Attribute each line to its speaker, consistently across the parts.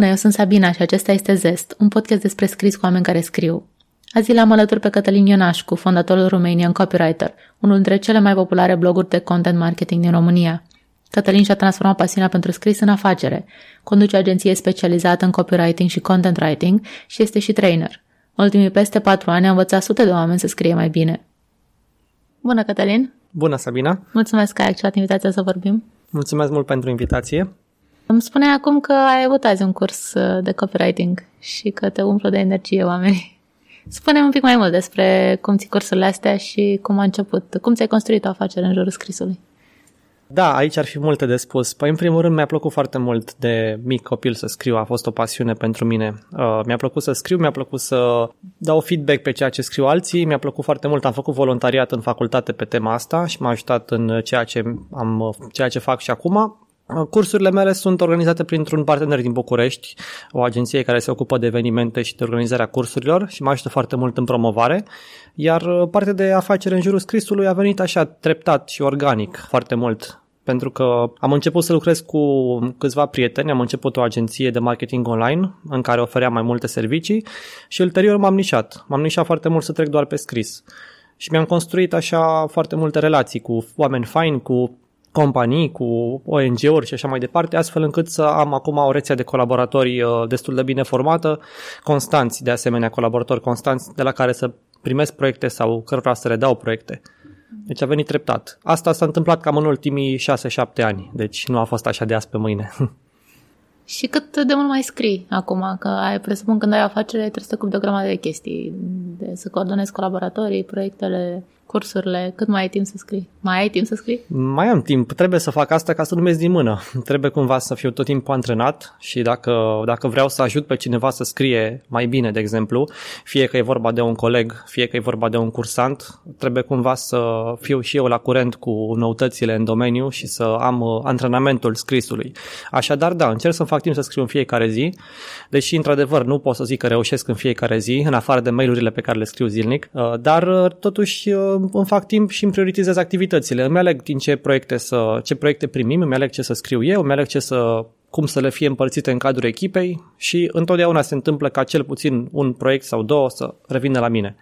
Speaker 1: Bună, eu sunt Sabina și acesta este Zest, un podcast despre scris cu oameni care scriu. Azi l-am alături pe Cătălin Ionașcu, fondatorul Romanian Copywriter, unul dintre cele mai populare bloguri de content marketing din România. Cătălin și-a transformat pasiunea pentru scris în afacere, conduce o agenție specializată în copywriting și content writing și este și trainer. În ultimii peste patru ani a învățat sute de oameni să scrie mai bine. Bună, Cătălin!
Speaker 2: Bună, Sabina!
Speaker 1: Mulțumesc că ai acceptat invitația să vorbim.
Speaker 2: Mulțumesc mult pentru invitație.
Speaker 1: Îmi spune acum că ai avut azi un curs uh, de copywriting și că te umplă de energie oamenii. Spune un pic mai mult despre cum ți cursurile astea și cum a început, cum ți-ai construit o afacere în jurul scrisului.
Speaker 2: Da, aici ar fi multe de spus. Păi, în primul rând, mi-a plăcut foarte mult de mic copil să scriu, a fost o pasiune pentru mine. Uh, mi-a plăcut să scriu, mi-a plăcut să dau feedback pe ceea ce scriu alții, mi-a plăcut foarte mult, am făcut voluntariat în facultate pe tema asta și m-a ajutat în ceea ce, am, ceea ce fac și acum. Cursurile mele sunt organizate printr-un partener din București, o agenție care se ocupă de evenimente și de organizarea cursurilor și mă ajută foarte mult în promovare, iar partea de afacere în jurul scrisului a venit așa treptat și organic foarte mult pentru că am început să lucrez cu câțiva prieteni, am început o agenție de marketing online în care ofeream mai multe servicii și ulterior m-am nișat. M-am nișat foarte mult să trec doar pe scris. Și mi-am construit așa foarte multe relații cu oameni faini, cu companii, cu ONG-uri și așa mai departe, astfel încât să am acum o rețea de colaboratori uh, destul de bine formată, constanți, de asemenea colaboratori constanți de la care să primesc proiecte sau cărora să redau proiecte. Deci a venit treptat. Asta s-a întâmplat cam în ultimii 6-7 ani, deci nu a fost așa de azi pe mâine.
Speaker 1: Și cât de mult mai scrii acum? Că ai presupun când ai afacere trebuie să te ocupi de o grămadă de chestii, de să coordonezi colaboratorii, proiectele, cursurile, cât mai ai timp să scrii? Mai ai timp să scrii?
Speaker 2: Mai am timp, trebuie să fac asta ca să nu merg din mână. Trebuie cumva să fiu tot timpul antrenat și dacă, dacă vreau să ajut pe cineva să scrie mai bine, de exemplu, fie că e vorba de un coleg, fie că e vorba de un cursant, trebuie cumva să fiu și eu la curent cu noutățile în domeniu și să am uh, antrenamentul scrisului. Așadar, da, încerc să fac timp să scriu în fiecare zi, deși, într-adevăr, nu pot să zic că reușesc în fiecare zi, în afară de mail-urile pe care le scriu zilnic, uh, dar uh, totuși îmi fac timp și îmi prioritizez activitățile. Îmi aleg din ce proiecte, să, ce proiecte primim, îmi aleg ce să scriu eu, îmi aleg ce să, cum să le fie împărțite în cadrul echipei și întotdeauna se întâmplă ca cel puțin un proiect sau două să revină la mine.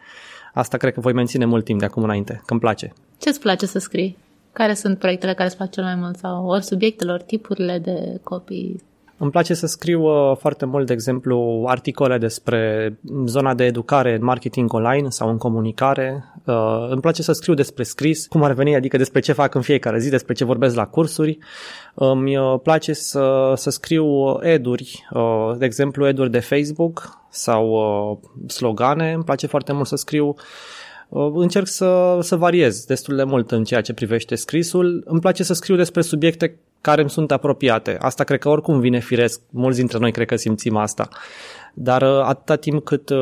Speaker 2: Asta cred că voi menține mult timp de acum înainte, că îmi place.
Speaker 1: Ce îți place să scrii? Care sunt proiectele care îți plac cel mai mult? Sau ori subiectele, ori tipurile de copii?
Speaker 2: Îmi place să scriu uh, foarte mult, de exemplu, articole despre zona de educare în marketing online sau în comunicare. Uh, îmi place să scriu despre scris, cum ar veni, adică despre ce fac în fiecare zi, despre ce vorbesc la cursuri. Îmi uh, place să, să scriu eduri, de exemplu, eduri de Facebook sau slogane. Îmi place foarte mult să scriu încerc să, să variez destul de mult în ceea ce privește scrisul. Îmi place să scriu despre subiecte care îmi sunt apropiate. Asta cred că oricum vine firesc, mulți dintre noi cred că simțim asta. Dar uh, atâta timp cât uh,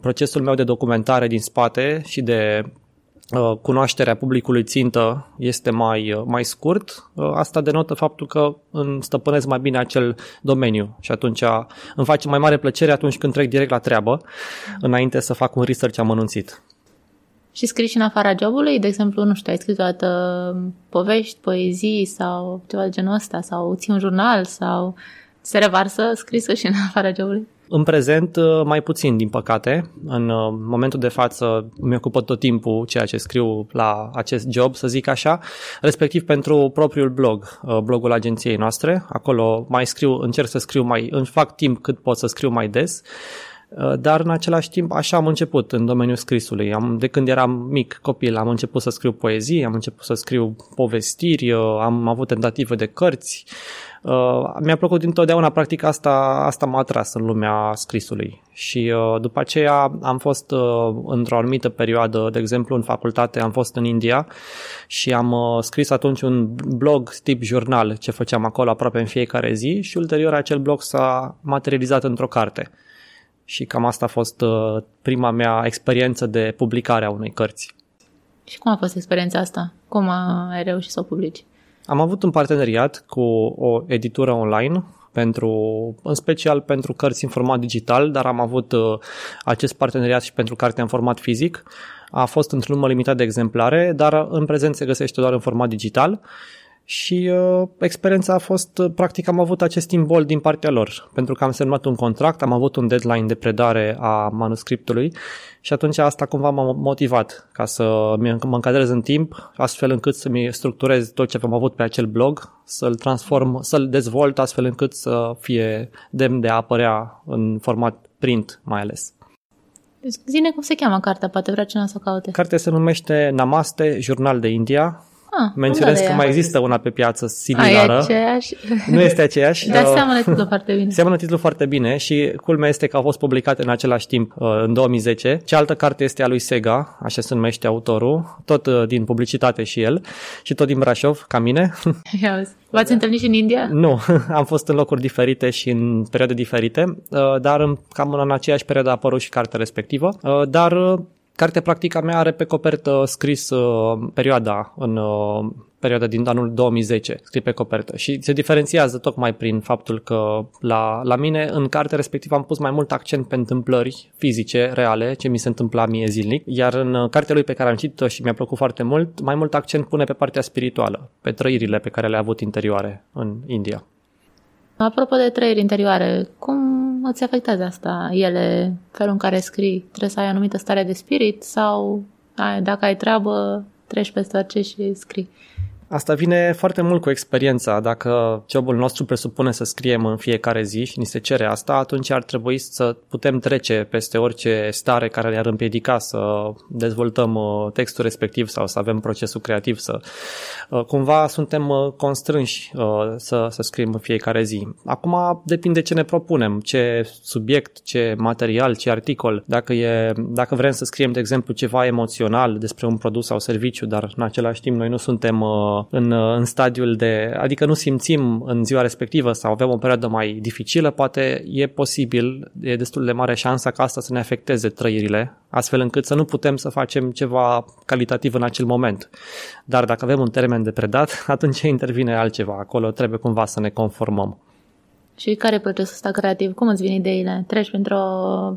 Speaker 2: procesul meu de documentare din spate și de uh, cunoașterea publicului țintă este mai, mai scurt, asta denotă faptul că îmi stăpânesc mai bine acel domeniu și atunci îmi face mai mare plăcere atunci când trec direct la treabă, înainte să fac un research amănunțit.
Speaker 1: Și scrii și în afara jobului? De exemplu, nu știu, ai scris o dată povești, poezii sau ceva de genul ăsta? Sau ții un jurnal? Sau se revarsă scrisă și în afara jobului?
Speaker 2: În prezent, uh, mai puțin, din păcate. În uh, momentul de față mi ocupă tot timpul ceea ce scriu la acest job, să zic așa, respectiv pentru propriul blog, uh, blogul agenției noastre. Acolo mai scriu, încerc să scriu mai, îmi fac timp cât pot să scriu mai des Uh, dar în același timp așa am început în domeniul scrisului. Am, de când eram mic copil am început să scriu poezii, am început să scriu povestiri, uh, am avut tentative de cărți. Uh, mi-a plăcut dintotdeauna, practic asta, asta m-a atras în lumea scrisului. Și după aceea am fost într-o anumită perioadă, de exemplu în facultate, am fost în India și am scris atunci un blog tip jurnal ce făceam acolo aproape în fiecare zi și ulterior acel blog s-a materializat într-o carte și cam asta a fost uh, prima mea experiență de publicare a unei cărți.
Speaker 1: Și cum a fost experiența asta? Cum ai reușit să o publici?
Speaker 2: Am avut un parteneriat cu o editură online pentru, în special pentru cărți în format digital, dar am avut uh, acest parteneriat și pentru cartea în format fizic. A fost într-un număr limitat de exemplare, dar în prezent se găsește doar în format digital și uh, experiența a fost, uh, practic am avut acest timbol din partea lor, pentru că am semnat un contract, am avut un deadline de predare a manuscriptului și atunci asta cumva m-a motivat ca să mă încadrez în timp, astfel încât să-mi structurez tot ce am avut pe acel blog, să-l transform, să-l dezvolt astfel încât să fie demn de a apărea în format print mai ales.
Speaker 1: Deci, zine cum se cheamă cartea, poate vrea cineva să o caute.
Speaker 2: Cartea se numește Namaste, Jurnal de India, Ah, Menționez că mai există una pe piață similară.
Speaker 1: A, e aceeași?
Speaker 2: Nu este aceeași.
Speaker 1: Dar uh, seamănă titlul foarte bine.
Speaker 2: Seamănă titlul foarte bine și culmea este că au fost publicate în același timp, uh, în 2010. Cealaltă carte este a lui Sega, așa se numește autorul, tot uh, din publicitate și el, și tot din Brașov, ca mine.
Speaker 1: V-ați întâlnit și în India?
Speaker 2: Nu, am fost în locuri diferite și în perioade diferite, dar în, cam în aceeași perioadă a apărut și cartea respectivă, dar Cartea practica mea are pe copertă scris uh, perioada în uh, perioada din anul 2010, scris pe copertă și se diferențiază tocmai prin faptul că la, la mine în carte respectiv am pus mai mult accent pe întâmplări fizice, reale, ce mi se întâmpla mie zilnic, iar în uh, cartea lui pe care am citit-o și mi-a plăcut foarte mult, mai mult accent pune pe partea spirituală, pe trăirile pe care le-a avut interioare în India.
Speaker 1: Apropo de trăiri interioare, cum îți afectează asta ele, felul în care scrii? Trebuie să ai anumită stare de spirit sau ai, dacă ai treabă, treci peste orice și scrii?
Speaker 2: Asta vine foarte mult cu experiența. Dacă jobul nostru presupune să scriem în fiecare zi și ni se cere asta, atunci ar trebui să putem trece peste orice stare care ne-ar împiedica să dezvoltăm uh, textul respectiv sau să avem procesul creativ, să uh, cumva suntem uh, constrânși să, să scriem în fiecare zi. Acum depinde ce ne propunem, ce subiect, ce material, ce articol. Dacă, e, dacă vrem să scriem, de exemplu, ceva emoțional despre un produs sau serviciu, dar în același timp noi nu suntem în, în stadiul de, adică nu simțim în ziua respectivă sau avem o perioadă mai dificilă, poate e posibil, e destul de mare șansa ca asta să ne afecteze trăirile, astfel încât să nu putem să facem ceva calitativ în acel moment. Dar dacă avem un termen de predat, atunci intervine altceva. Acolo trebuie cumva să ne conformăm.
Speaker 1: Și care e procesul ăsta creativ? Cum îți vin ideile? Treci printr-o,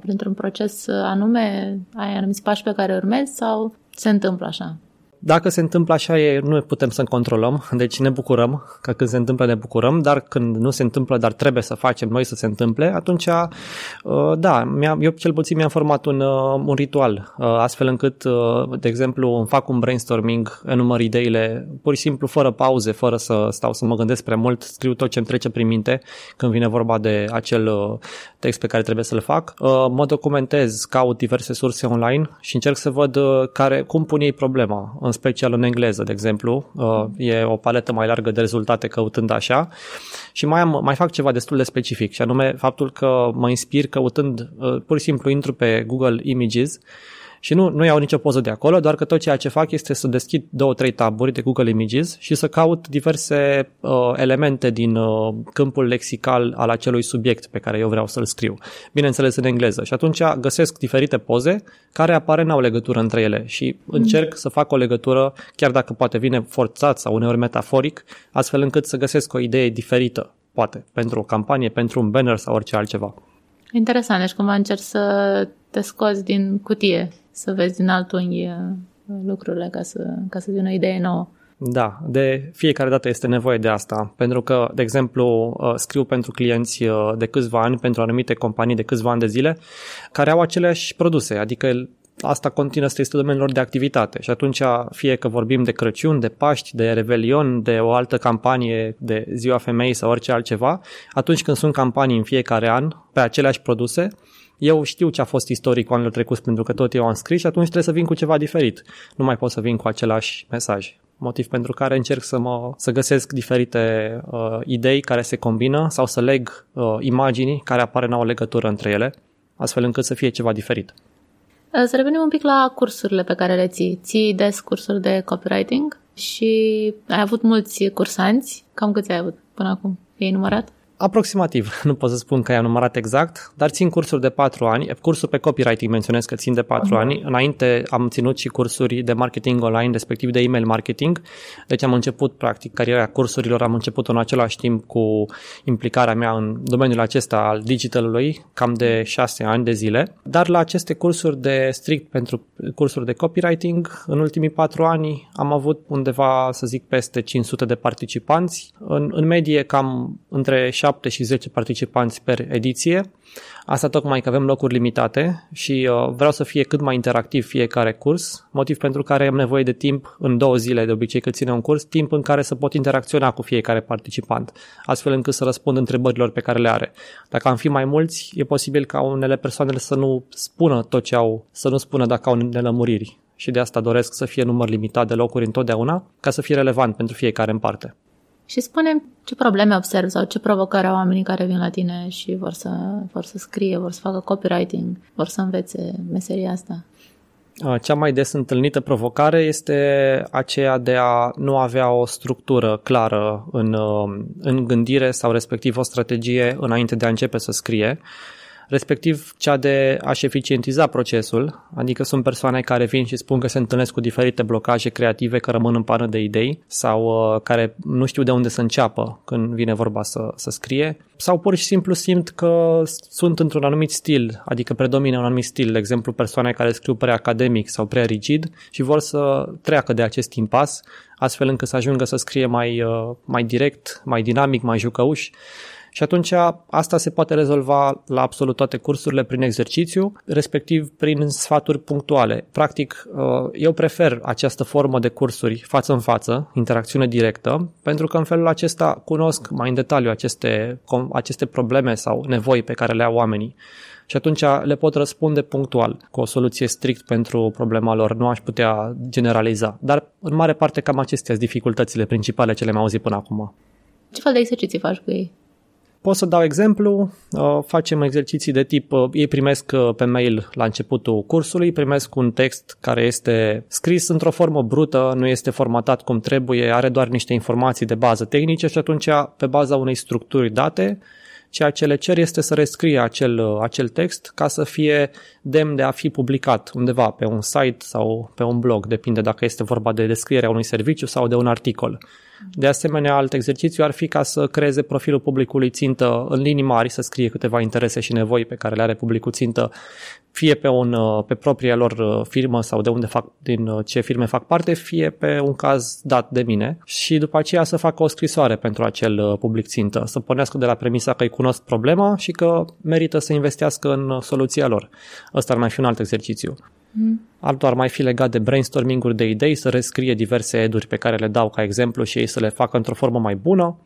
Speaker 1: printr-un proces anume? Ai anumiți pași pe care urmezi sau se întâmplă așa?
Speaker 2: Dacă se întâmplă așa, e, nu putem să controlăm, deci ne bucurăm, că când se întâmplă ne bucurăm, dar când nu se întâmplă, dar trebuie să facem noi să se întâmple, atunci, uh, da, eu cel puțin mi-am format un, uh, un ritual, uh, astfel încât, de exemplu, îmi fac un brainstorming, enumăr ideile, pur și simplu, fără pauze, fără să stau să mă gândesc prea mult, scriu tot ce îmi trece prin minte când vine vorba de acel text pe care trebuie să-l fac, mă documentez, caut diverse surse online și încerc să văd care, cum pun ei problema, în special în engleză, de exemplu. Uh, e o paletă mai largă de rezultate căutând așa. Și mai, am, mai fac ceva destul de specific, și anume faptul că mă inspir căutând, uh, pur și simplu intru pe Google Images și nu, nu iau nicio poză de acolo, doar că tot ceea ce fac este să deschid două, trei taburi de Google Images și să caut diverse uh, elemente din uh, câmpul lexical al acelui subiect pe care eu vreau să-l scriu. Bineînțeles în engleză. Și atunci găsesc diferite poze care apare n-au legătură între ele și încerc mm. să fac o legătură, chiar dacă poate vine forțat sau uneori metaforic, astfel încât să găsesc o idee diferită, poate, pentru o campanie, pentru un banner sau orice altceva.
Speaker 1: Interesant, deci cumva încerci să te scoți din cutie să vezi din alt unghi uh, lucrurile ca să, ca să vină o idee nouă.
Speaker 2: Da, de fiecare dată este nevoie de asta, pentru că, de exemplu, uh, scriu pentru clienți uh, de câțiva ani, pentru anumite companii de câțiva ani de zile, care au aceleași produse, adică asta continuă să este domeniul lor de activitate și atunci fie că vorbim de Crăciun, de Paști, de Revelion, de o altă campanie de Ziua Femeii sau orice altceva, atunci când sunt campanii în fiecare an pe aceleași produse, eu știu ce a fost istoricul anul trecut pentru că tot eu am scris și atunci trebuie să vin cu ceva diferit. Nu mai pot să vin cu același mesaj. Motiv pentru care încerc să, mă, să găsesc diferite uh, idei care se combină sau să leg uh, imagini care apare în o legătură între ele, astfel încât să fie ceva diferit.
Speaker 1: Uh, să revenim un pic la cursurile pe care le ții. Ții des cursuri de copywriting și ai avut mulți cursanți. Cam câți ai avut până acum? E numărat?
Speaker 2: Aproximativ, nu pot să spun că i-am numărat exact, dar țin cursuri de 4 ani. Cursul pe copywriting menționez că țin de 4 uh-huh. ani. Înainte am ținut și cursuri de marketing online, respectiv de email marketing. Deci am început, practic, cariera cursurilor, am început în același timp cu implicarea mea în domeniul acesta al digitalului, cam de 6 ani de zile. Dar la aceste cursuri de strict pentru cursuri de copywriting, în ultimii 4 ani am avut undeva, să zic, peste 500 de participanți. În, în medie, cam între 7 și 10 participanți per ediție. Asta tocmai că avem locuri limitate și uh, vreau să fie cât mai interactiv fiecare curs, motiv pentru care am nevoie de timp în două zile de obicei cât ține un curs, timp în care să pot interacționa cu fiecare participant, astfel încât să răspund întrebărilor pe care le are. Dacă am fi mai mulți, e posibil ca unele persoane să nu spună tot ce au, să nu spună dacă au nelămuriri și de asta doresc să fie număr limitat de locuri întotdeauna, ca să fie relevant pentru fiecare în parte.
Speaker 1: Și spune ce probleme observi sau ce provocări au oamenii care vin la tine și vor să, vor să scrie, vor să facă copywriting, vor să învețe meseria asta.
Speaker 2: Cea mai des întâlnită provocare este aceea de a nu avea o structură clară în, în gândire sau respectiv o strategie înainte de a începe să scrie respectiv cea de a-și eficientiza procesul, adică sunt persoane care vin și spun că se întâlnesc cu diferite blocaje creative, că rămân în pană de idei sau uh, care nu știu de unde să înceapă când vine vorba să, să scrie, sau pur și simplu simt că sunt într-un anumit stil, adică predomină un anumit stil, de exemplu persoane care scriu prea academic sau prea rigid și vor să treacă de acest impas, astfel încât să ajungă să scrie mai, uh, mai direct, mai dinamic, mai jucăuș și atunci asta se poate rezolva la absolut toate cursurile prin exercițiu, respectiv prin sfaturi punctuale. Practic, uh, eu prefer această formă de cursuri față în față, interacțiune directă, pentru că în felul acesta cunosc mai în detaliu aceste, aceste probleme sau nevoi pe care le au oamenii și atunci le pot răspunde punctual cu o soluție strict pentru problema lor. Nu aș putea generaliza, dar în mare parte cam acestea sunt dificultățile principale ce le-am auzit până acum.
Speaker 1: Ce fel de exerciții faci cu ei?
Speaker 2: Pot să dau exemplu, uh, facem exerciții de tip, uh, ei primesc uh, pe mail la începutul cursului, primesc un text care este scris într-o formă brută, nu este formatat cum trebuie, are doar niște informații de bază tehnice și atunci pe baza unei structuri date, ceea ce le cer este să rescrie acel, acel text ca să fie demn de a fi publicat undeva pe un site sau pe un blog, depinde dacă este vorba de descrierea unui serviciu sau de un articol. De asemenea, alt exercițiu ar fi ca să creeze profilul publicului țintă în linii mari, să scrie câteva interese și nevoi pe care le are publicul țintă, fie pe, un, pe propria lor uh, firmă sau de unde fac, din uh, ce firme fac parte, fie pe un caz dat de mine și după aceea să facă o scrisoare pentru acel uh, public țintă, să pornească de la premisa că îi cunosc problema și că merită să investească în soluția lor. Ăsta ar mai fi un alt exercițiu. Mm. Altul ar mai fi legat de brainstorming-uri de idei, să rescrie diverse eduri pe care le dau ca exemplu și ei să le facă într-o formă mai bună,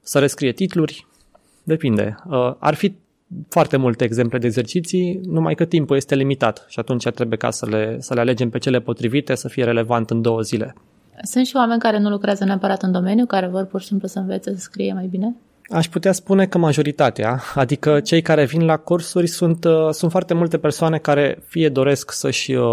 Speaker 2: să rescrie titluri, depinde. Uh, ar fi foarte multe exemple de exerciții, numai că timpul este limitat și atunci trebuie ca să le, să le alegem pe cele potrivite să fie relevant în două zile.
Speaker 1: Sunt și oameni care nu lucrează neapărat în domeniu, care vor pur și simplu să învețe să scrie mai bine?
Speaker 2: Aș putea spune că majoritatea, adică cei care vin la cursuri sunt, uh, sunt foarte multe persoane care fie doresc să-și, uh,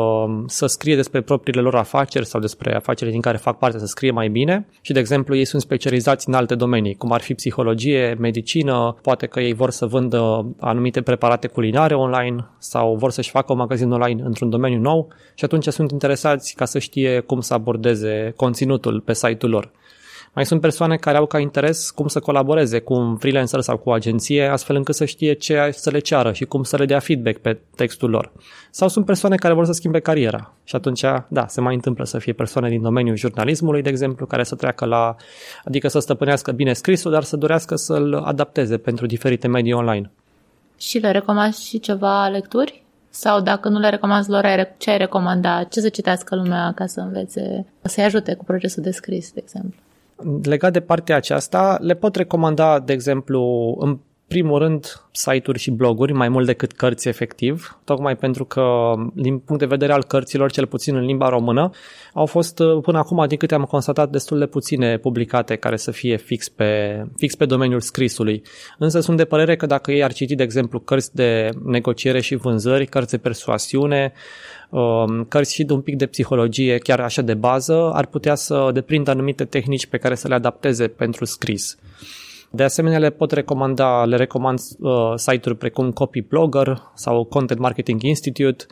Speaker 2: să scrie despre propriile lor afaceri sau despre afacerile din care fac parte să scrie mai bine și, de exemplu, ei sunt specializați în alte domenii, cum ar fi psihologie, medicină, poate că ei vor să vândă anumite preparate culinare online sau vor să-și facă un magazin online într-un domeniu nou și atunci sunt interesați ca să știe cum să abordeze conținutul pe site-ul lor. Mai sunt persoane care au ca interes cum să colaboreze cu un freelancer sau cu o agenție, astfel încât să știe ce să le ceară și cum să le dea feedback pe textul lor. Sau sunt persoane care vor să schimbe cariera și atunci, da, se mai întâmplă să fie persoane din domeniul jurnalismului, de exemplu, care să treacă la, adică să stăpânească bine scrisul, dar să dorească să-l adapteze pentru diferite medii online.
Speaker 1: Și le recomand și ceva lecturi? Sau dacă nu le recomanzi lor, ce ai recomanda? Ce să citească lumea ca să învețe, să-i ajute cu procesul de scris, de exemplu?
Speaker 2: Legat de partea aceasta, le pot recomanda, de exemplu, în primul rând, site-uri și bloguri, mai mult decât cărți efectiv, tocmai pentru că, din punct de vedere al cărților, cel puțin în limba română, au fost până acum, din câte am constatat, destul de puține publicate care să fie fix pe, fix pe domeniul scrisului. Însă sunt de părere că dacă ei ar citi, de exemplu, cărți de negociere și vânzări, cărți de persoasiune, Um, cărți și de un pic de psihologie, chiar așa de bază, ar putea să deprindă anumite tehnici pe care să le adapteze pentru scris. De asemenea, le pot recomanda, le recomand uh, site-uri precum Copy Blogger sau Content Marketing Institute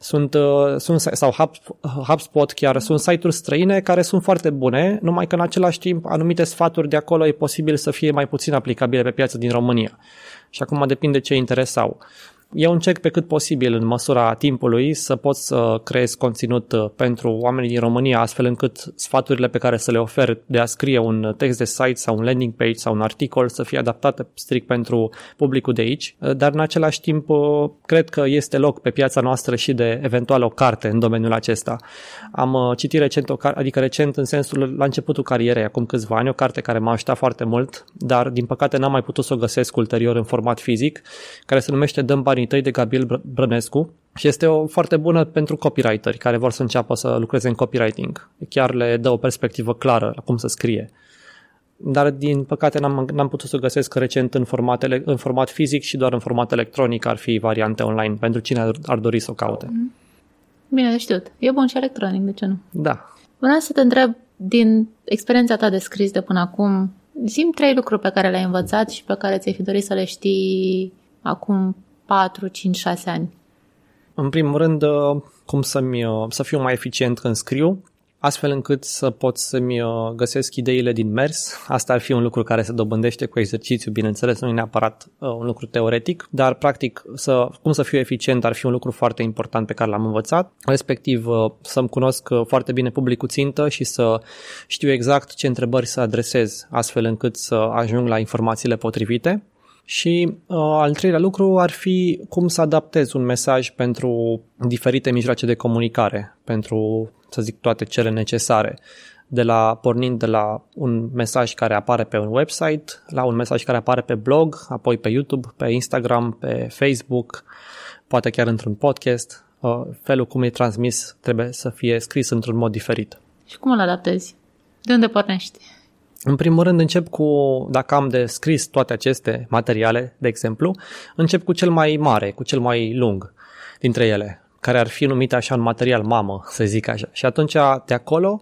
Speaker 2: sunt, uh, sunt, sau Hub, HubSpot chiar, sunt site-uri străine care sunt foarte bune, numai că în același timp anumite sfaturi de acolo e posibil să fie mai puțin aplicabile pe piață din România. Și acum depinde ce interes au eu încerc pe cât posibil în măsura timpului să pot să creez conținut uh, pentru oamenii din România astfel încât sfaturile pe care să le ofer de a scrie un text de site sau un landing page sau un articol să fie adaptate strict pentru publicul de aici, uh, dar în același timp uh, cred că este loc pe piața noastră și de eventual o carte în domeniul acesta. Am citit recent, o car- adică recent în sensul la începutul carierei, acum câțiva ani, o carte care m-a ajutat foarte mult, dar din păcate n-am mai putut să o găsesc ulterior în format fizic, care se numește Dăm banii tăi de Gabriel Brănescu și este o foarte bună pentru copywriteri care vor să înceapă să lucreze în copywriting. Chiar le dă o perspectivă clară la cum să scrie. Dar, din păcate, n-am, n-am putut să o găsesc recent în format, ele, în format fizic și doar în format electronic ar fi variante online pentru cine ar, ar dori să o caute. Mhm.
Speaker 1: Bine de știut. E bun și electronic, de ce nu?
Speaker 2: Da.
Speaker 1: Vreau să te întreb, din experiența ta de scris de până acum, zim trei lucruri pe care le-ai învățat și pe care ți-ai fi dorit să le știi acum 4, 5, 6 ani?
Speaker 2: În primul rând, uh, cum să-mi, uh, să fiu mai eficient când scriu, astfel încât să pot să-mi uh, găsesc ideile din mers. Asta ar fi un lucru care se dobândește cu exercițiu, bineînțeles, nu e neapărat un lucru teoretic, dar practic să, cum să fiu eficient ar fi un lucru foarte important pe care l-am învățat, respectiv să-mi cunosc foarte bine publicul țintă și să știu exact ce întrebări să adresez, astfel încât să ajung la informațiile potrivite. Și uh, al treilea lucru ar fi cum să adaptezi un mesaj pentru diferite mijloace de comunicare, pentru, să zic, toate cele necesare. De la, pornind de la un mesaj care apare pe un website, la un mesaj care apare pe blog, apoi pe YouTube, pe Instagram, pe Facebook, poate chiar într-un podcast, uh, felul cum e transmis trebuie să fie scris într-un mod diferit.
Speaker 1: Și cum îl adaptezi? De unde pornești?
Speaker 2: În primul rând încep cu, dacă am de scris toate aceste materiale, de exemplu, încep cu cel mai mare, cu cel mai lung dintre ele, care ar fi numit așa un material mamă, să zic așa. Și atunci de acolo,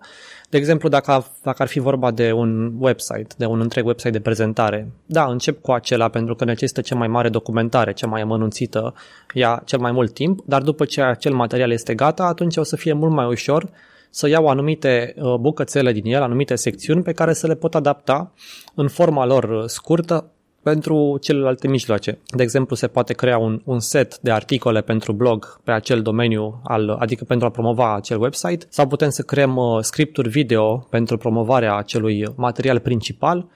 Speaker 2: de exemplu, dacă, dacă ar fi vorba de un website, de un întreg website de prezentare, da, încep cu acela pentru că necesită cea mai mare documentare, cea mai amănunțită, ia cel mai mult timp, dar după ce acel material este gata, atunci o să fie mult mai ușor să iau anumite uh, bucățele din el, anumite secțiuni pe care să le pot adapta în forma lor uh, scurtă pentru celelalte mijloace. De exemplu, se poate crea un, un set de articole pentru blog pe acel domeniu, al, adică pentru a promova acel website, sau putem să creăm uh, scripturi video pentru promovarea acelui material principal,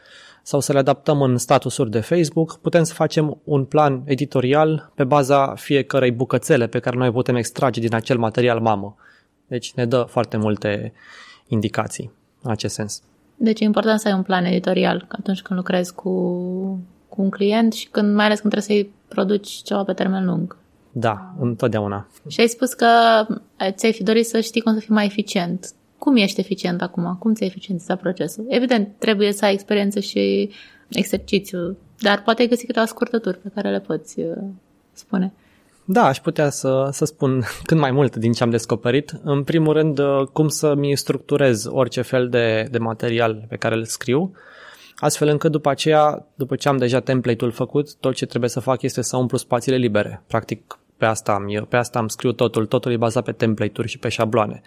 Speaker 2: sau să le adaptăm în statusuri de Facebook, putem să facem un plan editorial pe baza fiecărei bucățele pe care noi putem extrage din acel material mamă. Deci ne dă foarte multe indicații în acest sens.
Speaker 1: Deci e important să ai un plan editorial atunci când lucrezi cu, cu un client și când, mai ales când trebuie să-i produci ceva pe termen lung.
Speaker 2: Da, întotdeauna.
Speaker 1: Și ai spus că ți-ai fi dorit să știi cum să fii mai eficient. Cum ești eficient acum? Cum ți-ai eficientizat procesul? Evident, trebuie să ai experiență și exercițiu, dar poate ai găsi câteva scurtături pe care le poți uh, spune.
Speaker 2: Da, aș putea să, să spun cât mai mult din ce am descoperit. În primul rând, uh, cum să-mi structurez orice fel de, de material pe care îl scriu, astfel încât după aceea, după ce am deja template-ul făcut, tot ce trebuie să fac este să umplu spațiile libere. Practic, pe asta am, eu, pe asta am scriu totul, totul e bazat pe template-uri și pe șabloane.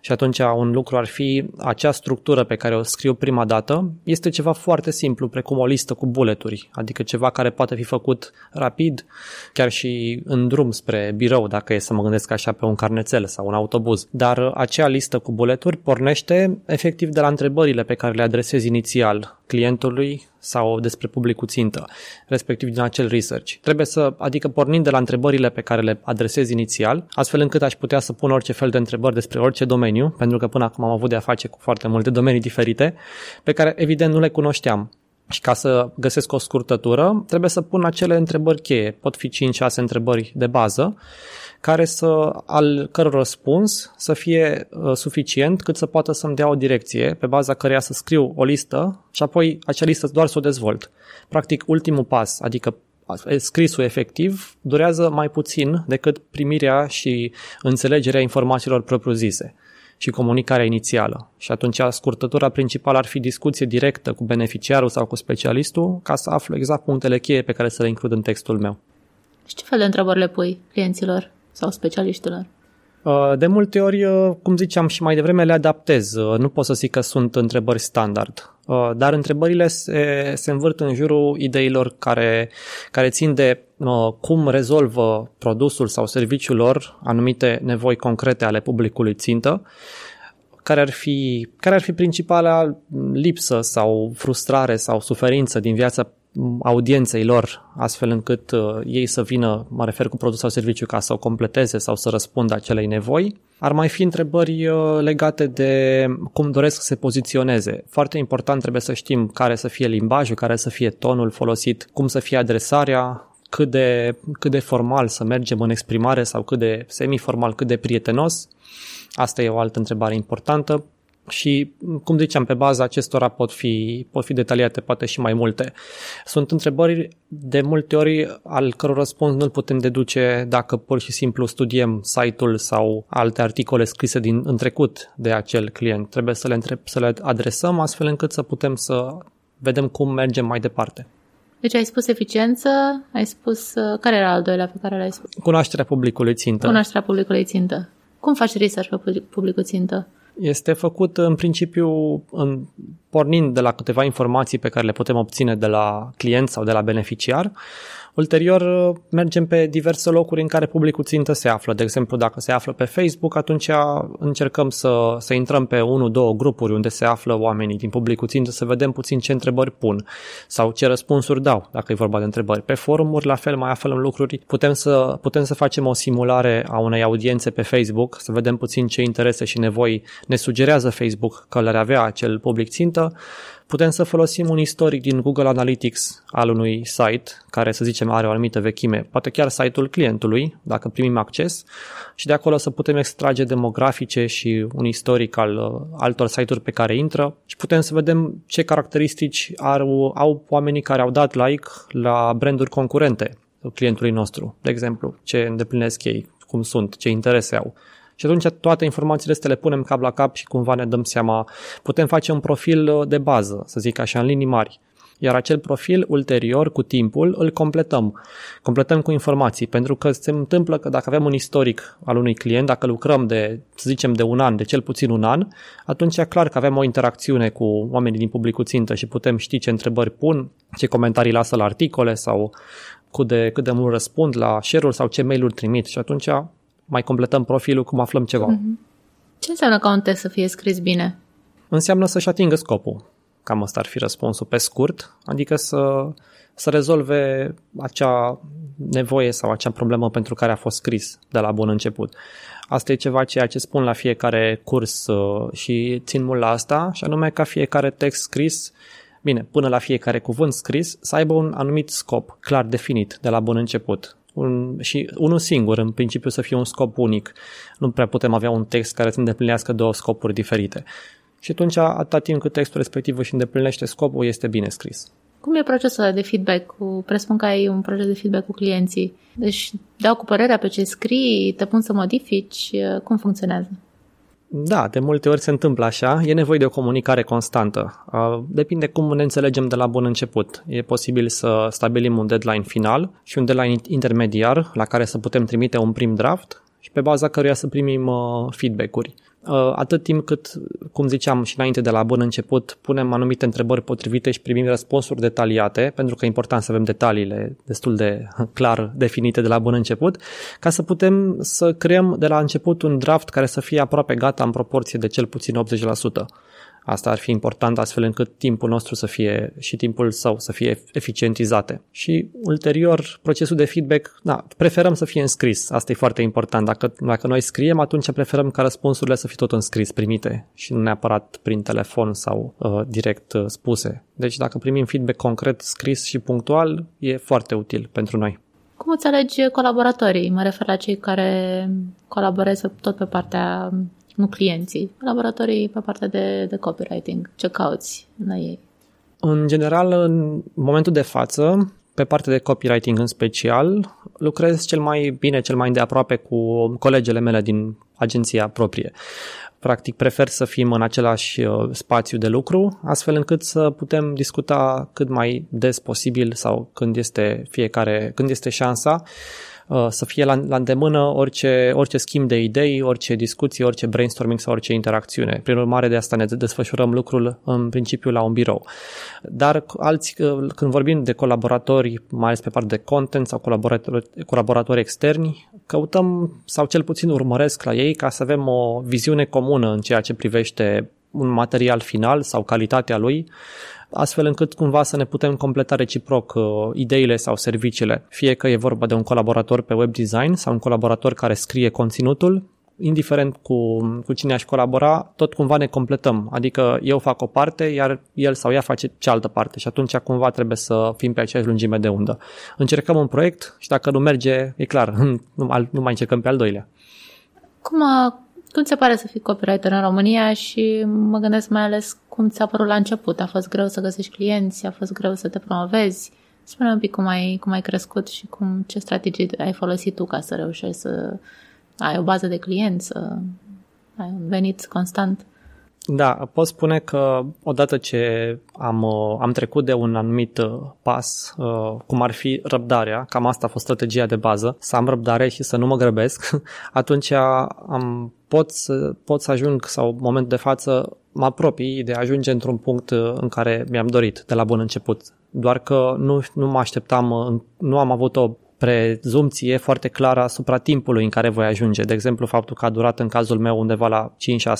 Speaker 2: Și atunci un lucru ar fi acea structură pe care o scriu prima dată, este ceva foarte simplu, precum o listă cu bulleturi, adică ceva care poate fi făcut rapid, chiar și în drum spre birou, dacă e să mă gândesc așa pe un carnețel sau un autobuz. Dar acea listă cu bulleturi pornește efectiv de la întrebările pe care le adresez inițial clientului sau despre publicul țintă, respectiv din acel research. Trebuie să, adică pornind de la întrebările pe care le adresez inițial, astfel încât aș putea să pun orice fel de întrebări despre orice domeniu, pentru că până acum am avut de a face cu foarte multe domenii diferite, pe care evident nu le cunoșteam. Și ca să găsesc o scurtătură, trebuie să pun acele întrebări cheie. Pot fi 5-6 întrebări de bază care să, al căror răspuns să fie uh, suficient cât să poată să-mi dea o direcție pe baza căreia să scriu o listă și apoi acea listă doar să o dezvolt. Practic, ultimul pas, adică scrisul efectiv, durează mai puțin decât primirea și înțelegerea informațiilor propriu-zise. și comunicarea inițială. Și atunci scurtătura principală ar fi discuție directă cu beneficiarul sau cu specialistul ca să aflu exact punctele cheie pe care să le includ în textul meu.
Speaker 1: Și ce fel de întrebări le pui clienților sau specialiștilor?
Speaker 2: Uh, de multe ori, uh, cum ziceam și mai devreme, le adaptez. Uh, nu pot să zic că sunt întrebări standard. Dar întrebările se, se învârt în jurul ideilor care, care țin de cum rezolvă produsul sau serviciul lor anumite nevoi concrete ale publicului țintă, care ar fi, care ar fi principala lipsă sau frustrare sau suferință din viața audienței lor, astfel încât uh, ei să vină, mă refer cu produs sau serviciu, ca să o completeze sau să răspundă acelei nevoi. Ar mai fi întrebări uh, legate de cum doresc să se poziționeze. Foarte important trebuie să știm care să fie limbajul, care să fie tonul folosit, cum să fie adresarea, cât de, cât de formal să mergem în exprimare sau cât de semiformal, cât de prietenos. Asta e o altă întrebare importantă și, cum ziceam, pe baza acestora pot fi, pot fi detaliate poate și mai multe. Sunt întrebări de multe ori al căror răspuns nu-l putem deduce dacă pur și simplu studiem site-ul sau alte articole scrise din în trecut de acel client. Trebuie să le, întreb, să le adresăm astfel încât să putem să vedem cum mergem mai departe.
Speaker 1: Deci ai spus eficiență, ai spus... Uh, care era al doilea pe care l-ai spus?
Speaker 2: Cunoașterea publicului țintă.
Speaker 1: Cunoașterea publicului țintă. Cum faci research pe publicul țintă?
Speaker 2: Este făcut în principiu în, pornind de la câteva informații pe care le putem obține de la client sau de la beneficiar Ulterior, uh, mergem pe diverse locuri în care publicul țintă se află. De exemplu, dacă se află pe Facebook, atunci încercăm să, să intrăm pe unul, două grupuri unde se află oamenii din publicul țintă să vedem puțin ce întrebări pun sau ce răspunsuri dau, dacă e vorba de întrebări. Pe forumuri, la fel, mai aflăm lucruri. Putem să, putem să facem o simulare a unei audiențe pe Facebook, să vedem puțin ce interese și nevoi ne sugerează Facebook că le avea acel public țintă putem să folosim un istoric din Google Analytics al unui site, care să zicem are o anumită vechime, poate chiar site-ul clientului, dacă primim acces, și de acolo să putem extrage demografice și un istoric al uh, altor site-uri pe care intră și putem să vedem ce caracteristici au, au oamenii care au dat like la branduri concurente clientului nostru, de exemplu, ce îndeplinesc ei, cum sunt, ce interese au. Și atunci toate informațiile astea le punem cap la cap și cumva ne dăm seama, putem face un profil uh, de bază, să zic așa, în linii mari. Iar acel profil, ulterior, cu timpul, îl completăm. Completăm cu informații, pentru că se întâmplă că dacă avem un istoric al unui client, dacă lucrăm de, să zicem, de un an, de cel puțin un an, atunci e clar că avem o interacțiune cu oamenii din publicul țintă și putem ști ce întrebări pun, ce comentarii lasă la articole sau cât de, cât de mult răspund la share-uri sau ce mail-uri trimit și atunci mai completăm profilul, cum aflăm ceva. Mm-hmm.
Speaker 1: Ce înseamnă ca un test să fie scris bine?
Speaker 2: Înseamnă să-și atingă scopul. Cam asta ar fi răspunsul pe scurt, adică să, să rezolve acea nevoie sau acea problemă pentru care a fost scris de la bun început. Asta e ceva ceea ce spun la fiecare curs uh, și țin mult la asta, și anume ca fiecare text scris Bine, până la fiecare cuvânt scris, să aibă un anumit scop clar definit de la bun început un, și unul singur, în principiu să fie un scop unic. Nu prea putem avea un text care să îndeplinească două scopuri diferite. Și atunci, atâta timp cât textul respectiv își îndeplinește scopul, este bine scris.
Speaker 1: Cum e procesul de feedback? Cu, presupun că ai un proces de feedback cu clienții. Deci dau cu părerea pe ce scrii, te pun să modifici, cum funcționează?
Speaker 2: Da, de multe ori se întâmplă așa. E nevoie de o comunicare constantă. Depinde cum ne înțelegem de la bun început. E posibil să stabilim un deadline final și un deadline intermediar la care să putem trimite un prim draft și pe baza căruia să primim feedback-uri. Uh, atât timp cât, cum ziceam și înainte de la bun început, punem anumite întrebări potrivite și primim răspunsuri detaliate, pentru că e important să avem detaliile destul de clar definite de la bun început, ca să putem să creăm de la început un draft care să fie aproape gata în proporție de cel puțin 80%. Asta ar fi important astfel încât timpul nostru să fie și timpul său să fie eficientizate. Și ulterior, procesul de feedback, da, preferăm să fie înscris. Asta e foarte important. Dacă, dacă noi scriem, atunci preferăm ca răspunsurile să fie tot înscris, primite și nu neapărat prin telefon sau uh, direct uh, spuse. Deci dacă primim feedback concret, scris și punctual, e foarte util pentru noi.
Speaker 1: Cum îți alegi colaboratorii? Mă refer la cei care colaborează tot pe partea nu clienții, laboratorii pe partea de, de copywriting. Ce cauți la ei?
Speaker 2: În general, în momentul de față, pe partea de copywriting în special, lucrez cel mai bine, cel mai îndeaproape cu colegele mele din agenția proprie. Practic prefer să fim în același uh, spațiu de lucru, astfel încât să putem discuta cât mai des posibil sau când este fiecare, când este șansa Uh, să fie la, la îndemână orice, orice schimb de idei, orice discuție, orice brainstorming sau orice interacțiune. Prin urmare, de asta ne desfășurăm lucrul în principiu la un birou. Dar alți, uh, când vorbim de colaboratori, mai ales pe partea de content sau colaboratori, colaboratori externi, căutăm sau cel puțin urmăresc la ei ca să avem o viziune comună în ceea ce privește un material final sau calitatea lui, astfel încât cumva să ne putem completa reciproc uh, ideile sau serviciile. Fie că e vorba de un colaborator pe web design sau un colaborator care scrie conținutul, indiferent cu, cu cine aș colabora, tot cumva ne completăm. Adică eu fac o parte, iar el sau ea face cealaltă parte și atunci cumva trebuie să fim pe aceeași lungime de undă. Încercăm un proiect și dacă nu merge, e clar, nu, nu mai încercăm pe al doilea.
Speaker 1: Cum a cum se pare să fii copywriter în România și mă gândesc mai ales cum ți-a părut la început. A fost greu să găsești clienți, a fost greu să te promovezi. Spune un pic cum ai, cum ai crescut și cum, ce strategii ai folosit tu ca să reușești să ai o bază de clienți, să ai un venit constant.
Speaker 2: Da, pot spune că odată ce am, uh, am trecut de un anumit uh, pas, uh, cum ar fi răbdarea, cam asta a fost strategia de bază, să am răbdare și să nu mă grăbesc, atunci am, pot, să, pot să ajung, sau în momentul de față, mă apropii de a ajunge într-un punct în care mi-am dorit de la bun început. Doar că nu, nu mă așteptam, nu am avut o prezumție foarte clară asupra timpului în care voi ajunge. De exemplu, faptul că a durat în cazul meu undeva la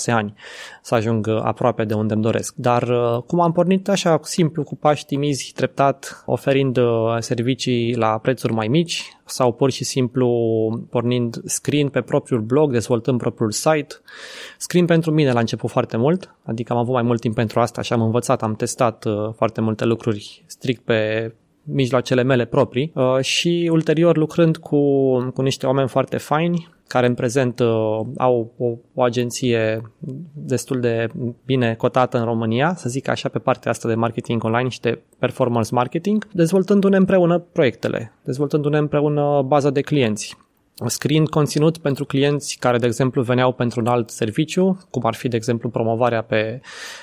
Speaker 2: 5-6 ani să ajung aproape de unde îmi doresc. Dar uh, cum am pornit așa simplu, cu pași timizi, treptat, oferind uh, servicii la prețuri mai mici sau pur și simplu pornind screen pe propriul blog, dezvoltând propriul site. Screen pentru mine la început foarte mult, adică am avut mai mult timp pentru asta și am învățat, am testat uh, foarte multe lucruri strict pe mijloacele mele proprii uh, și ulterior lucrând cu, cu niște oameni foarte faini care în prezent uh, au o, o agenție destul de bine cotată în România, să zic așa, pe partea asta de marketing online și de performance marketing, dezvoltându-ne împreună proiectele, dezvoltându-ne împreună baza de clienți scriind conținut pentru clienți care, de exemplu, veneau pentru un alt serviciu, cum ar fi, de exemplu, promovarea pe,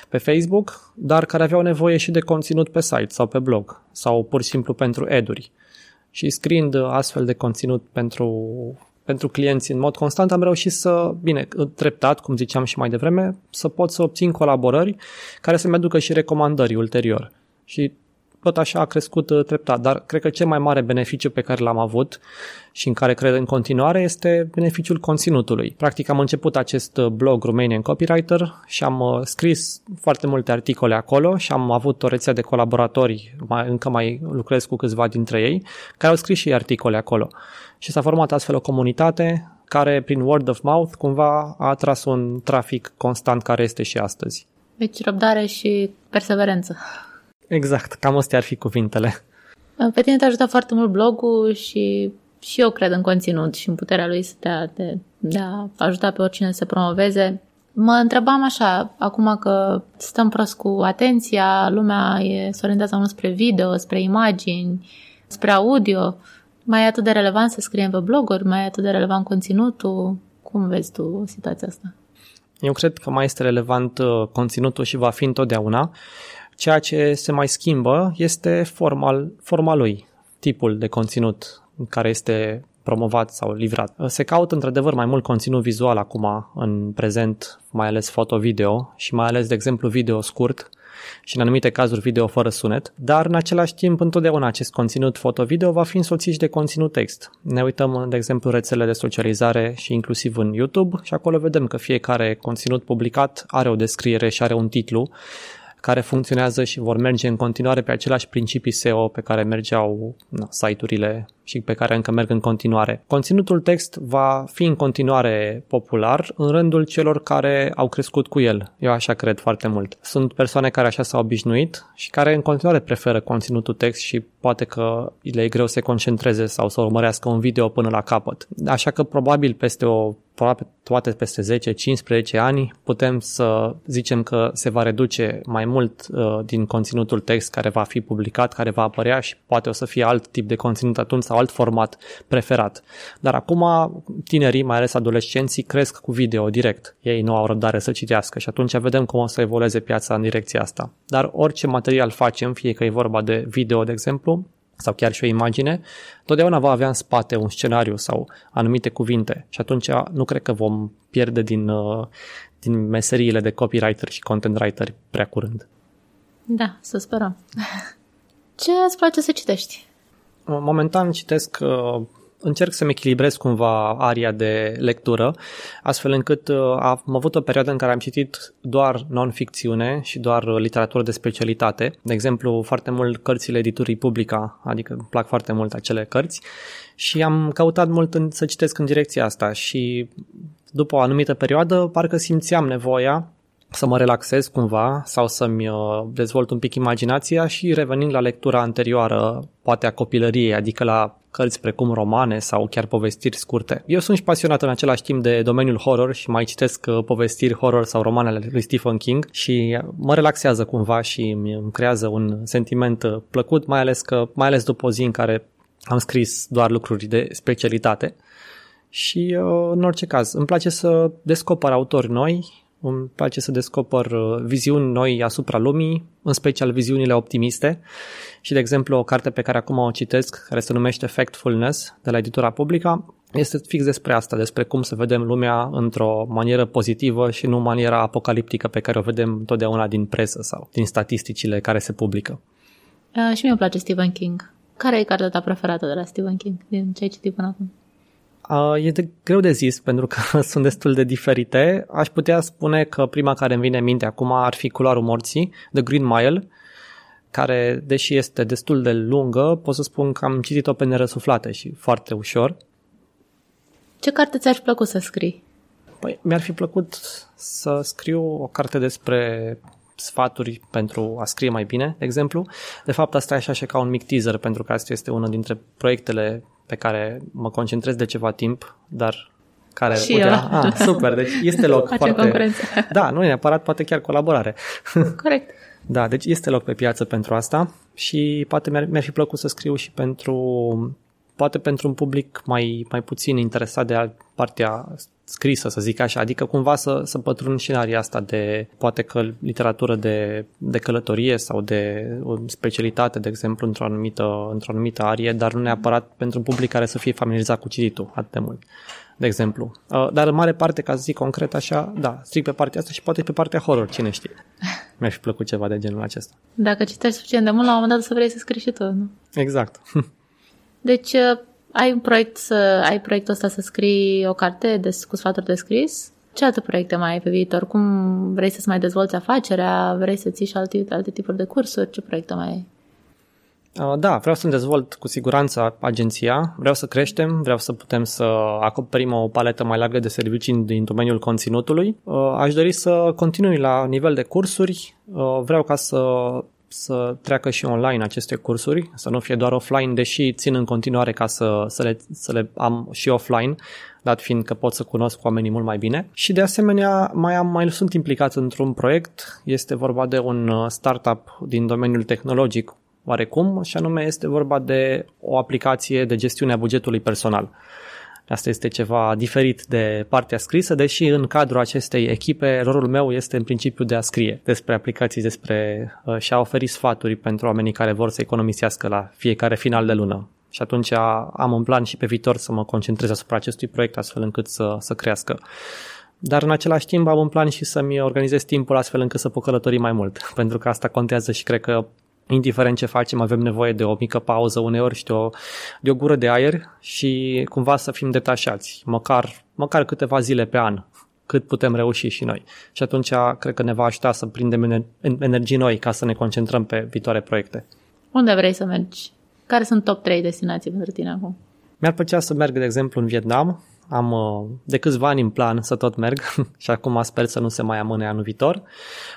Speaker 2: pe Facebook, dar care aveau nevoie și de conținut pe site sau pe blog sau pur și simplu pentru eduri. Și scriind astfel de conținut pentru, pentru clienți în mod constant, am reușit să, bine, treptat, cum ziceam și mai devreme, să pot să obțin colaborări care să-mi aducă și recomandări ulterior. Și tot așa a crescut uh, treptat, dar cred că cel mai mare beneficiu pe care l-am avut și în care cred în continuare este beneficiul conținutului. Practic am început acest uh, blog Romanian Copywriter și am uh, scris foarte multe articole acolo și am avut o rețea de colaboratori, mai, încă mai lucrez cu câțiva dintre ei, care au scris și articole acolo. Și s-a format astfel o comunitate care prin word of mouth cumva a atras un trafic constant care este și astăzi.
Speaker 1: Deci răbdare și perseverență.
Speaker 2: Exact, cam astea ar fi cuvintele.
Speaker 1: Pe tine te ajută foarte mult blogul și, și eu cred în conținut și în puterea lui să te, de, de a ajuta pe oricine să se promoveze. Mă întrebam așa, acum că stăm prost cu atenția, lumea e, se orientează mult spre video, spre imagini, spre audio, mai e atât de relevant să scriem pe bloguri, mai e atât de relevant conținutul? Cum vezi tu situația asta?
Speaker 2: Eu cred că mai este relevant uh, conținutul și va fi întotdeauna. Ceea ce se mai schimbă este forma, forma lui, tipul de conținut care este promovat sau livrat. Se caută într-adevăr mai mult conținut vizual acum în prezent, mai ales foto-video și mai ales, de exemplu, video scurt și în anumite cazuri video fără sunet, dar în același timp întotdeauna acest conținut foto-video va fi însoțit de conținut text. Ne uităm, de exemplu, rețele de socializare și inclusiv în YouTube și acolo vedem că fiecare conținut publicat are o descriere și are un titlu care funcționează și vor merge în continuare pe aceleași principii SEO pe care mergeau na, site-urile și pe care încă merg în continuare. Conținutul text va fi în continuare popular în rândul celor care au crescut cu el. Eu așa cred foarte mult. Sunt persoane care așa s-au obișnuit și care în continuare preferă conținutul text și poate că le e greu să se concentreze sau să urmărească un video până la capăt. Așa că probabil peste o probabil toate peste 10-15 ani putem să zicem că se va reduce mai mult uh, din conținutul text care va fi publicat, care va apărea și poate o să fie alt tip de conținut atunci sau alt format preferat. Dar acum tinerii, mai ales adolescenții, cresc cu video direct. Ei nu au răbdare să citească și atunci vedem cum o să evolueze piața în direcția asta. Dar orice material facem, fie că e vorba de video, de exemplu, sau chiar și o imagine, totdeauna va avea în spate un scenariu sau anumite cuvinte și atunci nu cred că vom pierde din, uh, din meseriile de copywriter și content writer prea curând.
Speaker 1: Da, să sperăm. Ce îți place să citești?
Speaker 2: Momentan citesc uh, încerc să-mi echilibrez cumva aria de lectură, astfel încât uh, am avut o perioadă în care am citit doar non-ficțiune și doar literatură de specialitate. De exemplu, foarte mult cărțile editurii Publica, adică îmi plac foarte mult acele cărți și am căutat mult în, să citesc în direcția asta și după o anumită perioadă parcă simțeam nevoia să mă relaxez cumva sau să-mi uh, dezvolt un pic imaginația și revenind la lectura anterioară, poate a copilăriei, adică la cărți precum romane sau chiar povestiri scurte. Eu sunt și pasionat în același timp de domeniul horror și mai citesc uh, povestiri horror sau romanele lui Stephen King și mă relaxează cumva și îmi creează un sentiment uh, plăcut, mai ales că mai ales după o zi în care am scris doar lucruri de specialitate. Și în orice caz, îmi place să descoper autori noi, îmi place să descoper uh, viziuni noi asupra lumii, în special viziunile optimiste. Și, de exemplu, o carte pe care acum o citesc, care se numește Factfulness, de la editura Publica, este fix despre asta, despre cum să vedem lumea într-o manieră pozitivă și nu maniera apocaliptică pe care o vedem totdeauna din presă sau din statisticile care se publică.
Speaker 1: Uh, și mie îmi place Stephen King. Care e cartea ta preferată de la Stephen King, din ce ai citit până acum?
Speaker 2: Uh, e de greu de zis pentru că sunt destul de diferite. Aș putea spune că prima care îmi vine în minte acum ar fi Culoarul Morții, The Green Mile, care, deși este destul de lungă, pot să spun că am citit-o pe nerăsuflate și foarte ușor.
Speaker 1: Ce carte ți-ar plăcut să scrii?
Speaker 2: Păi, mi-ar fi plăcut să scriu o carte despre sfaturi pentru a scrie mai bine, de exemplu. De fapt, asta e așa și ca un mic teaser, pentru că asta este unul dintre proiectele pe care mă concentrez de ceva timp, dar care,
Speaker 1: și uite, eu.
Speaker 2: Ah, super, deci este loc
Speaker 1: Facem
Speaker 2: foarte...
Speaker 1: concurență.
Speaker 2: Da, nu e neapărat, poate chiar colaborare.
Speaker 1: Corect.
Speaker 2: da, deci este loc pe piață pentru asta și poate mi-ar, mi-ar fi plăcut să scriu și pentru poate pentru un public mai, mai puțin interesat de partea scrisă, să zic așa, adică cumva să, să pătrund și în aria asta de, poate că literatură de, de călătorie sau de o specialitate, de exemplu, într-o anumită, într-o anumită arie, dar nu neapărat pentru un public care să fie familiarizat cu cititul atât de mult de exemplu. Uh, dar în mare parte, ca să zic concret așa, da, strict pe partea asta și poate pe partea horror, cine știe. Mi-ar fi plăcut ceva de genul acesta.
Speaker 1: Dacă citești suficient de mult, la un moment dat să vrei să scrii și tu, nu?
Speaker 2: Exact.
Speaker 1: Deci, uh, ai un proiect să, ai proiectul ăsta să scrii o carte de, cu sfaturi de scris? Ce alte proiecte mai ai pe viitor? Cum vrei să-ți mai dezvolți afacerea? Vrei să ții și alte, alte tipuri de cursuri? Ce proiecte mai ai?
Speaker 2: Uh, da, vreau să-mi dezvolt cu siguranță agenția, vreau să creștem, vreau să putem să acoperim o paletă mai largă de servicii din domeniul conținutului. Uh, aș dori să continui la nivel de cursuri, vreau ca să să treacă și online aceste cursuri, să nu fie doar offline, deși țin în continuare ca să, să, le, să le am și offline, dat fiind că pot să cunosc oamenii mult mai bine. Și de asemenea mai, am, mai sunt implicat într-un proiect, este vorba de un uh, startup din domeniul tehnologic oarecum, și anume este vorba de o aplicație de gestiune a bugetului personal. Asta este ceva diferit de partea scrisă, deși în cadrul acestei echipe rolul meu este în principiu de a scrie despre aplicații, despre uh, și a oferi sfaturi pentru oamenii care vor să economisească la fiecare final de lună. Și atunci am un plan și pe viitor să mă concentrez asupra acestui proiect astfel încât să, să crească. Dar în același timp am un plan și să-mi organizez timpul astfel încât să pot călători mai mult, pentru că asta contează și cred că indiferent ce facem, avem nevoie de o mică pauză uneori și de o, de o gură de aer și cumva să fim detașați, măcar, măcar câteva zile pe an, cât putem reuși și noi. Și atunci cred că ne va ajuta să prindem energii noi ca să ne concentrăm pe viitoare proiecte.
Speaker 1: Unde vrei să mergi? Care sunt top 3 destinații pentru tine acum?
Speaker 2: Mi-ar plăcea să merg, de exemplu, în Vietnam, am uh, de câțiva ani în plan să tot merg și acum sper să nu se mai amâne anul viitor.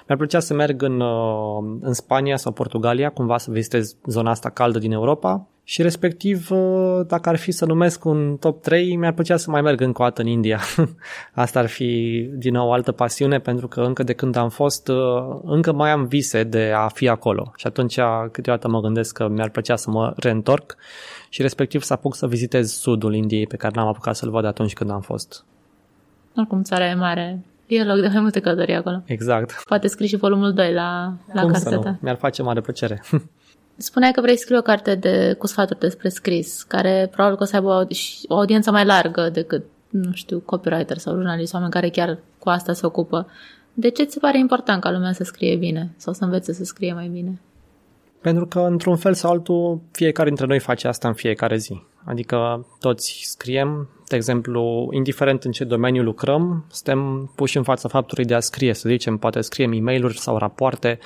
Speaker 2: Mi-ar plăcea să merg în, uh, în Spania sau Portugalia, cumva să vizitez zona asta caldă din Europa și respectiv, uh, dacă ar fi să numesc un top 3, mi-ar plăcea să mai merg încă o dată în India. Asta ar fi din nou o altă pasiune pentru că încă de când am fost, uh, încă mai am vise de a fi acolo. Și atunci câteodată mă gândesc că mi-ar plăcea să mă reîntorc și respectiv să apuc să vizitez sudul Indiei pe care n-am apucat să-l văd atunci când am fost.
Speaker 1: Oricum, țara e mare. E loc de mai multe călătorii acolo.
Speaker 2: Exact.
Speaker 1: Poate scrii și volumul 2 la, la
Speaker 2: Cum
Speaker 1: cartea
Speaker 2: să nu?
Speaker 1: ta.
Speaker 2: Mi-ar face mare plăcere.
Speaker 1: Spuneai că vrei să scrii o carte de, cu sfaturi despre scris, care probabil că o să aibă o, și o audiență mai largă decât, nu știu, copywriter sau jurnalist, oameni care chiar cu asta se ocupă. De ce ți se pare important ca lumea să scrie bine sau să învețe să scrie mai bine?
Speaker 2: Pentru că, într-un fel sau altul, fiecare dintre noi face asta în fiecare zi. Adică toți scriem, de exemplu, indiferent în ce domeniu lucrăm, suntem puși în fața faptului de a scrie, să zicem, poate scriem e mail sau rapoarte,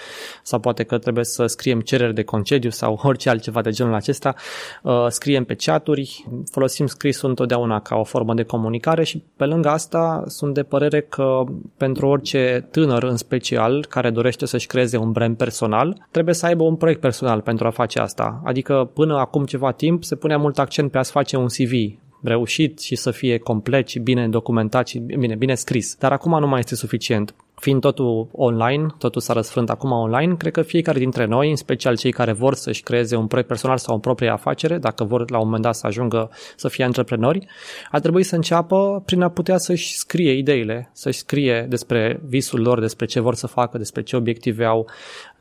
Speaker 2: sau poate că trebuie să scriem cereri de concediu sau orice altceva de genul acesta, Uh, scriem pe chaturi, folosim scrisul întotdeauna ca o formă de comunicare și pe lângă asta sunt de părere că pentru orice tânăr în special care dorește să-și creeze un brand personal, trebuie să aibă un proiect personal pentru a face asta. Adică până acum ceva timp se punea mult accent pe a-ți face un CV, reușit și să fie complet și bine documentat și bine, bine scris. Dar acum nu mai este suficient. Fiind totul online, totul s-a răsfrânt acum online, cred că fiecare dintre noi, în special cei care vor să-și creeze un proiect personal sau o proprie afacere, dacă vor la un moment dat să ajungă să fie antreprenori, ar trebui să înceapă prin a putea să-și scrie ideile, să-și scrie despre visul lor, despre ce vor să facă, despre ce obiective au,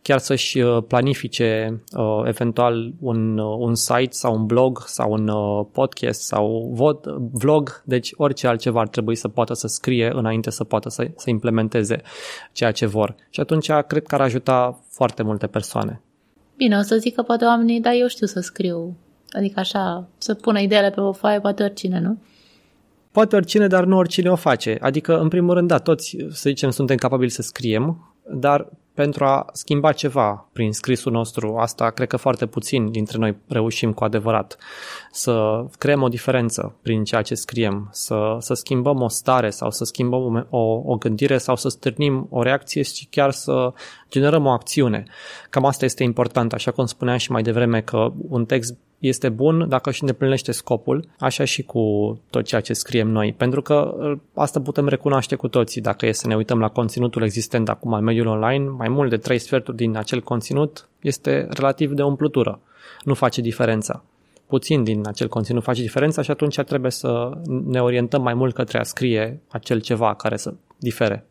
Speaker 2: chiar să-și uh, planifice uh, eventual un, uh, un site sau un blog sau un uh, podcast sau vod, vlog, deci orice altceva ar trebui să poată să scrie înainte să poată să, să implementeze ceea ce vor. Și atunci cred că ar ajuta foarte multe persoane.
Speaker 1: Bine, o să zic că poate oamenii, da, eu știu să scriu. Adică așa, să pună ideile pe o foaie, poate oricine, nu?
Speaker 2: Poate oricine, dar nu oricine o face. Adică, în primul rând, da, toți, să zicem, suntem capabili să scriem, dar pentru a schimba ceva prin scrisul nostru, asta cred că foarte puțin dintre noi reușim cu adevărat, să creăm o diferență prin ceea ce scriem, să, să schimbăm o stare sau să schimbăm o, o gândire sau să stârnim o reacție și chiar să generăm o acțiune. Cam asta este important, așa cum spuneam și mai devreme că un text este bun dacă își îndeplinește scopul, așa și cu tot ceea ce scriem noi. Pentru că asta putem recunoaște cu toții. Dacă e să ne uităm la conținutul existent acum în mediul online, mai mult de trei sferturi din acel conținut este relativ de umplutură. Nu face diferența. Puțin din acel conținut face diferența și atunci trebuie să ne orientăm mai mult către a scrie acel ceva care să difere.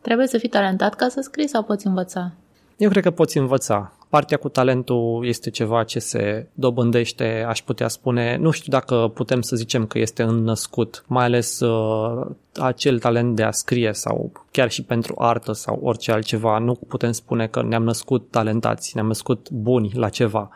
Speaker 1: Trebuie să fii talentat ca să scrii sau poți învăța?
Speaker 2: Eu cred că poți învăța. Partea cu talentul este ceva ce se dobândește, aș putea spune, nu știu dacă putem să zicem că este înnăscut, mai ales uh, acel talent de a scrie sau chiar și pentru artă sau orice altceva. Nu putem spune că ne-am născut talentați, ne-am născut buni la ceva.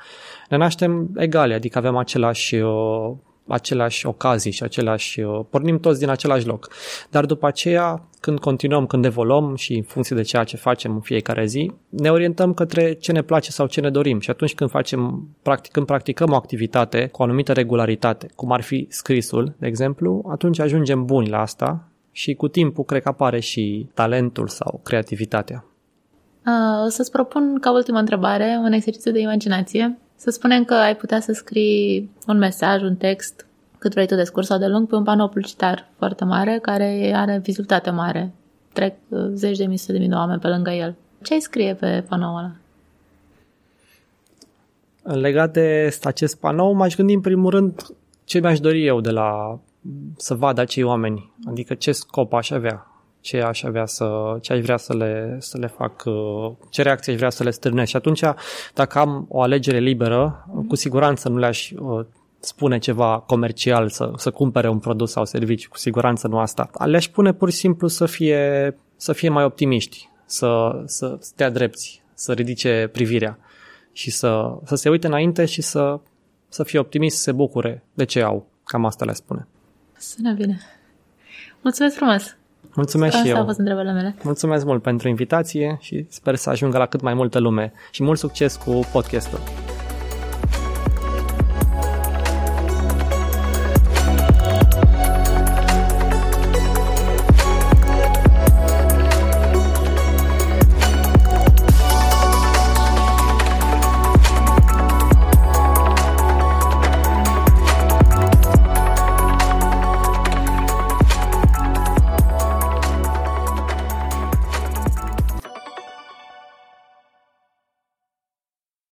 Speaker 2: Ne naștem egale, adică avem același uh, aceleași ocazii și aceleași, uh, pornim toți din același loc. Dar după aceea, când continuăm, când evoluăm și în funcție de ceea ce facem în fiecare zi, ne orientăm către ce ne place sau ce ne dorim și atunci când facem, practic, când practicăm o activitate cu o anumită regularitate, cum ar fi scrisul, de exemplu, atunci ajungem buni la asta și cu timpul cred că apare și talentul sau creativitatea.
Speaker 1: Uh, o să-ți propun ca ultimă întrebare un exercițiu de imaginație. Să spunem că ai putea să scrii un mesaj, un text, cât vrei tu de scurs sau de lung, pe un panou publicitar foarte mare, care are vizibilitate mare. Trec uh, zeci de mii, sute de mii de oameni pe lângă el. Ce ai scrie pe panoul ăla?
Speaker 2: Legat de acest panou, m-aș gândi în primul rând ce mi-aș dori eu de la să vad acei oameni, adică ce scop aș avea, ce aș avea să, ce aș vrea să le, să le fac, uh, ce reacție aș vrea să le stârnesc. Și atunci, dacă am o alegere liberă, cu siguranță nu le-aș uh, spune ceva comercial, să, să cumpere un produs sau serviciu, cu siguranță nu asta. Le-aș pune pur și simplu să fie, să fie mai optimiști, să, să stea drepți, să ridice privirea și să, să se uite înainte și să, să fie optimist, să se bucure de ce au. Cam asta le spune.
Speaker 1: Sună bine. Mulțumesc frumos!
Speaker 2: Mulțumesc
Speaker 1: Asta
Speaker 2: și eu.
Speaker 1: au fost întrebările mele.
Speaker 2: Mulțumesc mult pentru invitație și sper să ajungă la cât mai multă lume și mult succes cu podcastul.